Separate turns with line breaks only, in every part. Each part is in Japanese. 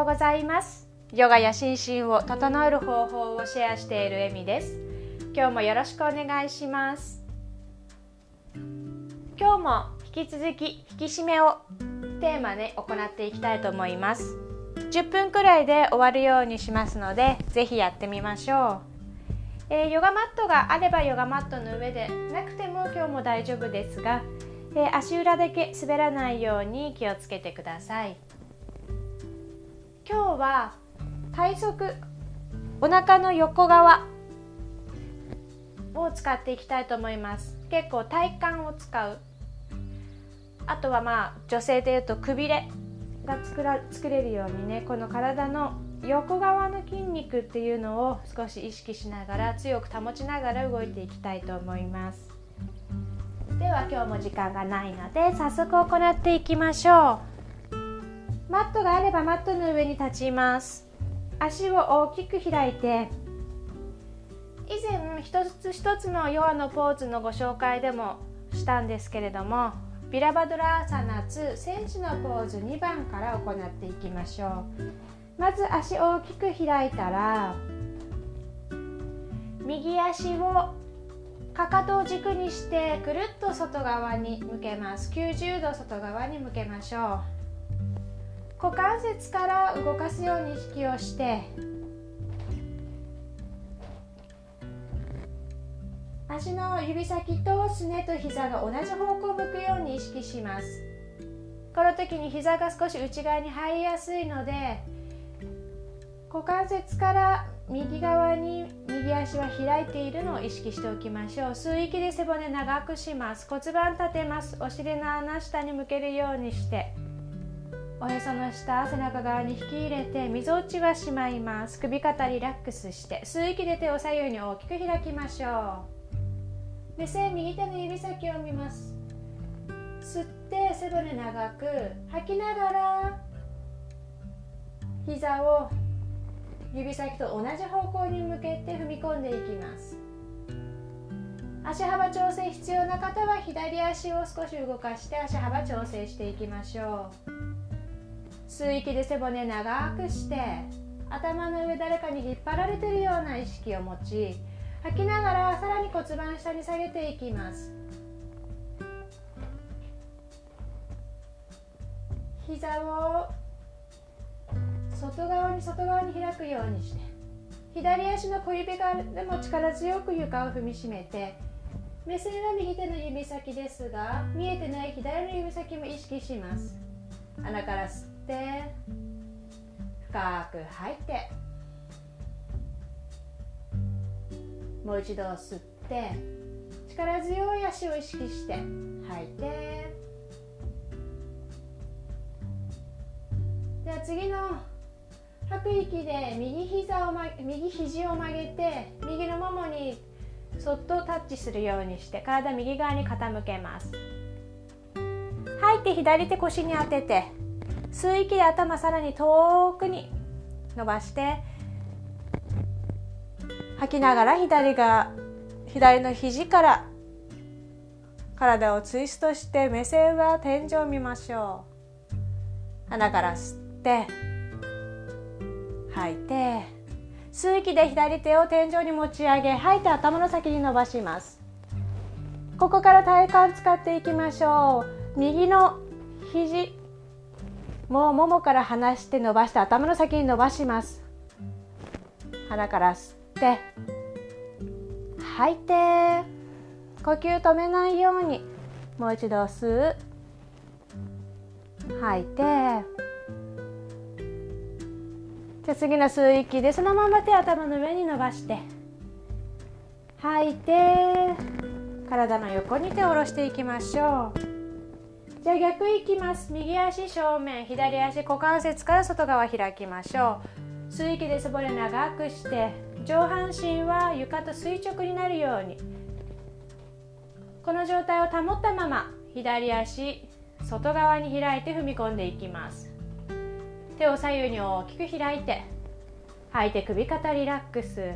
ようございます。ヨガや心身を整える方法をシェアしているエミです。今日もよろしくお願いします。今日も引き続き引き締めをテーマで行っていきたいと思います。10分くらいで終わるようにしますのでぜひやってみましょう、えー、ヨガマットがあればヨガマットの上でなくても今日も大丈夫ですが、えー、足裏だけ滑らないように気をつけてください。今日は体側お腹の横側を使っていきたいと思います。結構体幹を使う。あとはまあ女性でいうとくびれが作ら作れるようにねこの体の横側の筋肉っていうのを少し意識しながら強く保ちながら動いていきたいと思います。では今日も時間がないので早速行っていきましょう。マットがあればマットの上に立ちます。足を大きく開いて。以前一つ一つのヨアのポーズのご紹介でもしたんですけれどもビラバドラーサナツ戦士のポーズ2番から行っていきましょう。まず足大きく開いたら右足をかかとを軸にしてぐるっと外側に向けます。90度外側に向けましょう。股関節から動かすように意識をして足の指先とすねと膝が同じ方向を向くように意識します。この時に膝が少し内側に入りやすいので股関節から右側に右足は開いているのを意識しておきましょう。吸う息で背骨長くします。骨盤立てます。お尻の穴下に向けるようにして。おへその下背中側に引き入れてみぞおちはしまいます。首肩リラックスして吸う息で手を左右に大きく開きましょう。目線右手の指先を見ます。吸って背骨長く吐きながら膝を指先と同じ方向に向けて踏み込んでいきます。足幅調整必要な方は左足を少し動かして足幅調整していきましょう。吸う息で背骨長くして頭の上誰かに引っ張られてるような意識を持ち吐きながらさらに骨盤下に下げていきます。膝を外側に外側に開くようにして左足の小指側でも力強く床を踏みしめて目線は右手の指先ですが見えてない左の指先も意識します。鼻から吸って。深く吐いて。もう一度吸って。力強い足を意識して吐いて。では次の吐く息で右膝を、ま、右肘を曲げて右のももにそっとタッチするようにして体右側に傾けます。吐いて左手腰に当てて。吸う息で頭さらに遠くに伸ばして吐きながら左が左の肘から体をツイストして目線は天井を見ましょう。鼻から吸って吐いて吸う息で左手を天井に持ち上げ吐いて頭の先に伸ばします。ここから体幹使っていきましょう。右の肘もうももから離して伸ばして頭の先に伸ばします。鼻から吸って吐いて呼吸止めないようにもう一度吸う。吐いてじゃ次の吸う息でそのまま手頭の上に伸ばして吐いて体の横に手を下ろしていきましょう。じゃあ逆いきます。右足正面左足股関節から外側開きましょう。吸う息で背骨長くして上半身は床と垂直になるように。この状態を保ったまま左足外側に開いて踏み込んでいきます。手を左右に大きく開いて吐いて首肩リラックス。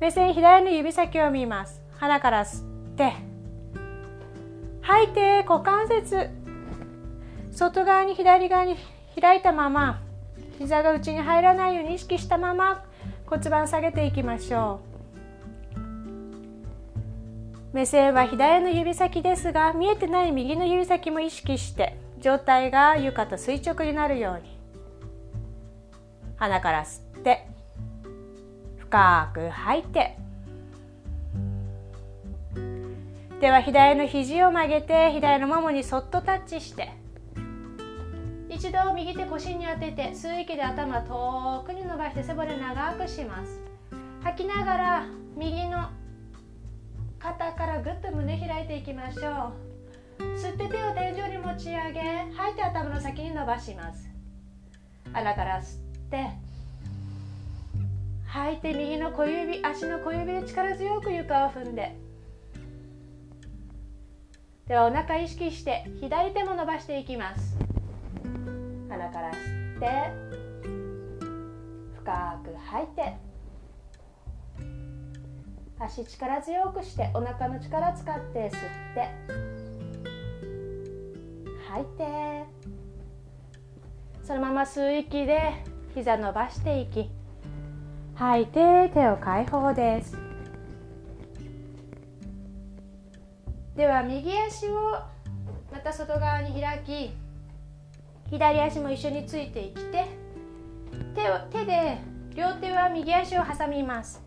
目線左の指先を見ます。鼻から吸って吐いて股関節。外側に左側に開いたまま膝が内に入らないように意識したまま骨盤下げていきましょう。目線は左の指先ですが見えてない右の指先も意識して上体が床と垂直になるように。鼻から吸って深く吐いて。では左の肘を曲げて左のももにそっとタッチして一度右手腰に当てて吸う息で頭遠くに伸ばして背骨長くします。吐きながら右の肩からぐっと胸開いていきましょう。吸って手を天井に持ち上げ吐いて頭の先に伸ばします。鼻から吸って吐いて右の小指足の小指で力強く床を踏んでではお腹意識して左手も伸ばしていきます。鼻から吸って深く吐いて足力強くしてお腹の力使って吸って吐いてそのまま吸う息で膝伸ばしていき吐いて手を解放です。では右足をまた外側に開き左足も一緒についてきて手を手で両手は右足を挟みます。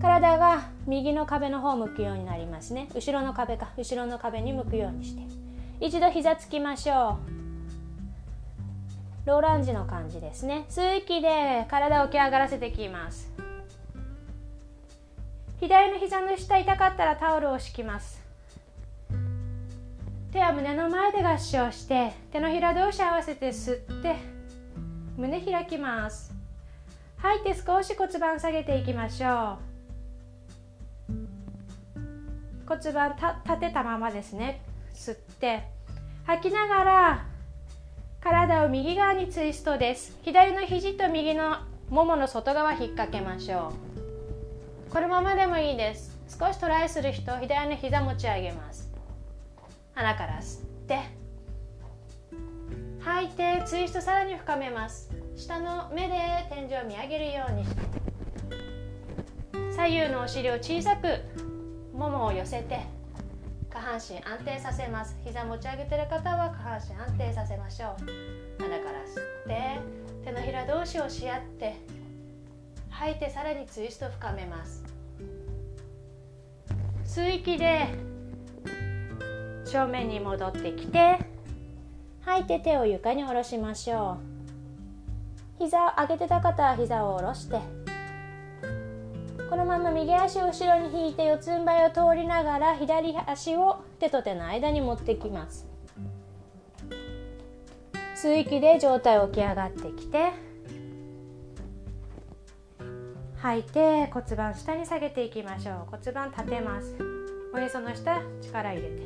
体が右の壁の方向くようになりますね。後ろの壁か後ろの壁に向くようにして。一度膝つきましょう。ローランジの感じですね。吸う息で体を起き上がらせてきます。左の膝の下痛かったらタオルを敷きます。手は胸の前で合掌して手のひら同士合わせて吸って胸開きます。吐いて少し骨盤下げていきましょう。骨盤立てたままですね。吸って。吐きながら体を右側にツイストです。左の肘と右のももの外側引っ掛けましょう。このままでもいいです。少しトライする人左の膝持ち上げます。鼻から吸って。吐いてツイストさらに深めます。下の目で天井を見上げるようにして。左右のお尻を小さくももを寄せて。下半身安定させます。膝持ち上げてる方は下半身安定させましょう。鼻から吸って。手のひら同士をし合って。吐いてさらにツイスト深めます。吸う息で正面に戻ってきて吐いて手を床に下ろしましょう。膝を上げてた方は膝を下ろしてこのまま右足を後ろに引いて四つん這いを通りながら左足を手と手の間に持ってきます。吸う息で上体起き上がってきて吐いて骨盤下に下げていきましょう。骨盤立てます。おへその下力入れて。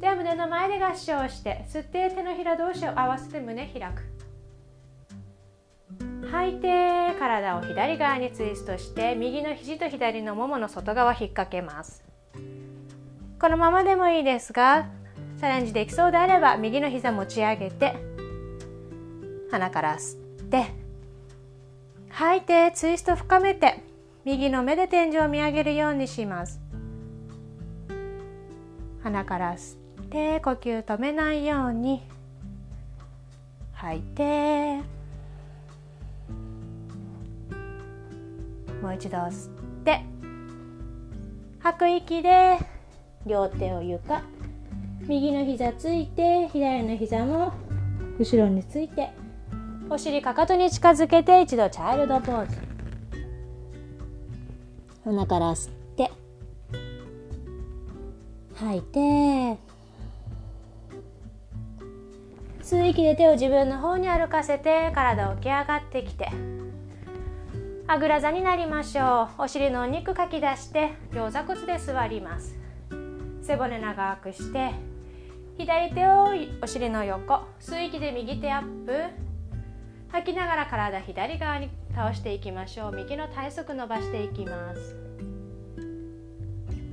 では胸の前で合掌して吸って手のひら同士を合わせて胸開く。吐いて体を左側にツイストして右の肘と左のももの外側引っ掛けます。このままでもいいですがチャレンジできそうであれば右の膝持ち上げて鼻から吸って吐い。てツイスト深めて右の目で天井を見上げるようにします。鼻から吸って呼吸止めないように。吐いてもう一度吸って吐く息で両手を床右の膝ついて左の膝も後ろについてお尻かかとに近づけて一度チャイルドポーズ。鼻から吸って。吐いて。吸う息で手を自分の方に歩かせて体起き上がってきて。あぐら座になりましょう。お尻のお肉かき出して両座骨で座ります。背骨長くして左手をお尻の横吸う息で右手アップ。吐きながら体左側に倒していきましょう。右の体側伸ばしていきます。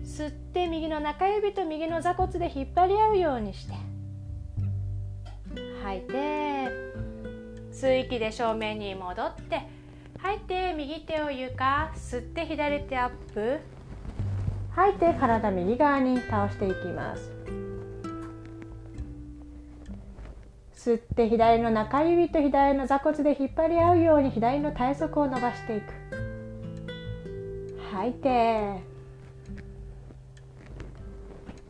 吸って右の中指と右の座骨で引っ張り合うようにして。吐いて吸う息で正面に戻って吐いて右手を床吸って左手アップ。吐いて体右側に倒していきます。吸って左の中指と左の座骨で引っ張り合うように左の体側を伸ばしていく。吐いて。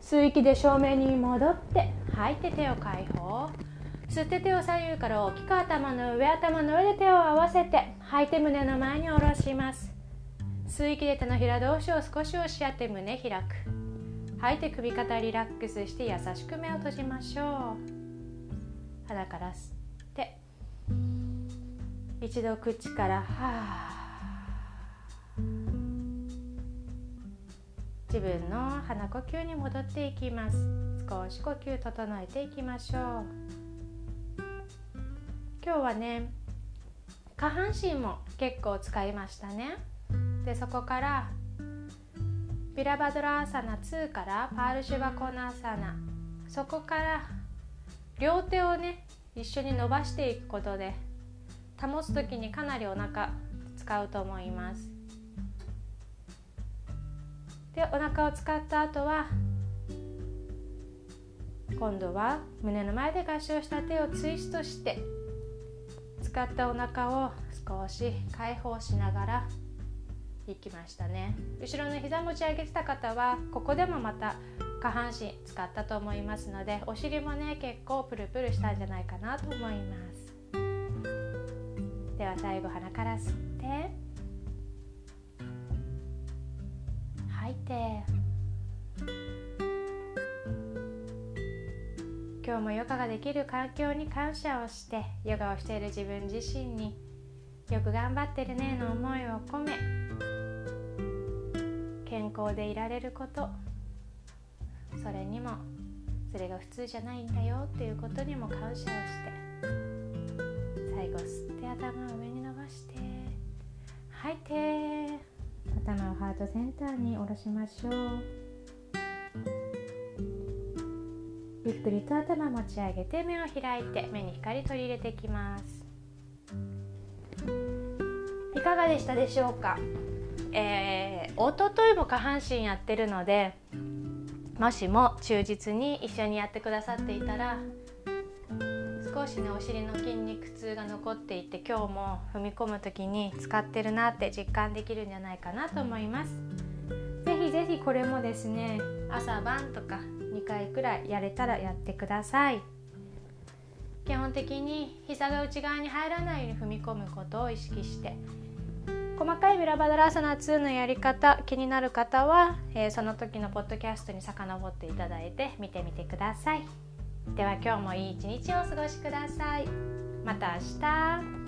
吸う息で正面に戻って吐いて手を解放。吸って手を左右から大きく頭の上頭の上で手を合わせて吐いて胸の前に下ろします。吸う息で手のひら同士を少し押し合って胸開く。吐いて首肩リラックスして優しく目を閉じましょう。鼻から吸って一度口からはあ自分の鼻呼吸に戻っていきます。少し呼吸整えていきましょう。今日はね下半身も結構使いましたね。でそこからビラバドラーサナ2からパールシュバコナーサナ。そこから両手をね一緒に伸ばしていくことで保つ時にかなりお腹使うと思います。でお腹を使った後は今度は胸の前で合掌した手をツイストして使ったお腹を少し解放しながらいきましたね。後ろの膝持ち上げてた方はここでもまた下半身使ったと思いますのでお尻もね結構プルプルしたんじゃないかなと思います。では最後鼻から吸って。吐いて。今日もヨガができる環境に感謝をしてヨガをしている自分自身によく頑張ってるねの思いを込め健康でいられること。それにもそれが普通じゃないんだよっていうことにも感謝をして。最後吸って頭を上に伸ばして。吐いて頭をハートセンターに下ろしましょう。ゆっくりと頭持ち上げて目を開いて目に光取り入れていきます。いかがでしたでしょうか？えー、おとといも下半身やってるのでもしも忠実に一緒にやってくださっていたら少しねお尻の筋肉痛が残っていて今日も踏み込む時に使ってるなって実感できるんじゃないかなと思います。ぜひぜひこれもですね朝晩とか2回くらいやれたらやってください。基本的に膝が内側に入らないように踏み込むことを意識して細かいビラバダラーサナ2のやり方気になる方は、えー、その時のポッドキャストに遡っていただいて見てみてください。では今日もいい一日をお過ごしくださいまた明日